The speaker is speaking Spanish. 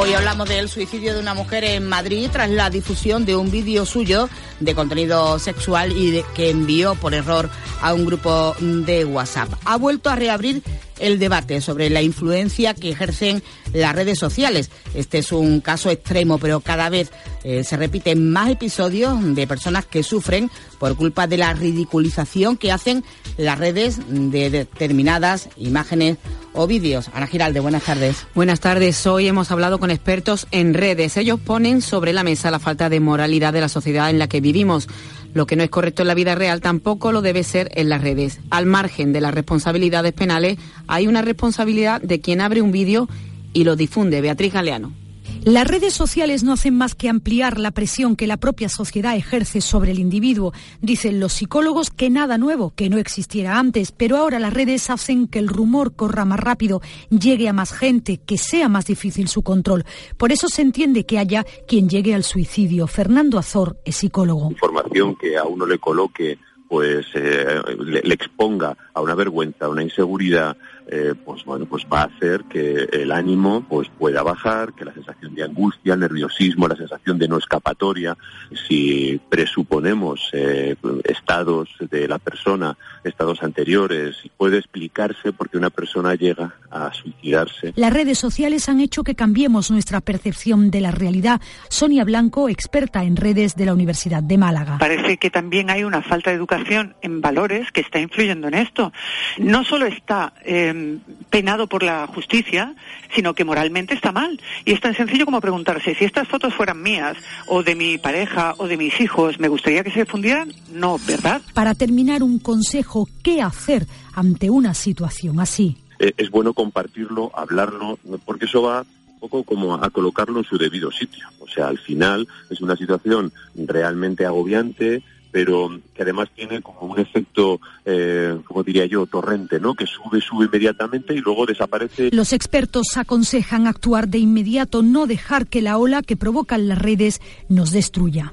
Hoy hablamos del suicidio de una mujer en Madrid tras la difusión de un vídeo suyo de contenido sexual y que envió por error a un grupo de WhatsApp. Ha vuelto a reabrir el debate sobre la influencia que ejercen las redes sociales. Este es un caso extremo, pero cada vez eh, se repiten más episodios de personas que sufren por culpa de la ridiculización que hacen las redes de determinadas imágenes o vídeos. Ana Giralde, buenas tardes. Buenas tardes. Hoy hemos hablado con expertos en redes. Ellos ponen sobre la mesa la falta de moralidad de la sociedad en la que vivimos. Lo que no es correcto en la vida real tampoco lo debe ser en las redes. Al margen de las responsabilidades penales, hay una responsabilidad de quien abre un vídeo y lo difunde. Beatriz Galeano. Las redes sociales no hacen más que ampliar la presión que la propia sociedad ejerce sobre el individuo. Dicen los psicólogos que nada nuevo, que no existiera antes, pero ahora las redes hacen que el rumor corra más rápido, llegue a más gente, que sea más difícil su control. Por eso se entiende que haya quien llegue al suicidio. Fernando Azor es psicólogo. Información que a uno le coloque pues eh, le, exponga a una vergüenza, a una inseguridad, eh, pues bueno, pues va a hacer que el ánimo pues pueda bajar, que la sensación de angustia, el nerviosismo, la sensación de no escapatoria, si presuponemos eh, estados de la persona, estados anteriores, puede explicarse por qué una persona llega a suicidarse. Las redes sociales han hecho que cambiemos nuestra percepción de la realidad. Sonia Blanco, experta en redes de la Universidad de Málaga. Parece que también hay una falta de educación en valores que está influyendo en esto. No solo está eh, penado por la justicia, sino que moralmente está mal. Y es tan sencillo como preguntarse, si estas fotos fueran mías, o de mi pareja, o de mis hijos, ¿me gustaría que se difundieran? No, ¿verdad? Para terminar, un consejo, ¿qué hacer ante una situación así? Eh, es bueno compartirlo, hablarlo, porque eso va un poco como a colocarlo en su debido sitio. O sea, al final es una situación realmente agobiante, pero que además tiene como un efecto, eh, como diría yo, torrente, ¿no? Que sube, sube inmediatamente y luego desaparece. Los expertos aconsejan actuar de inmediato, no dejar que la ola que provocan las redes nos destruya.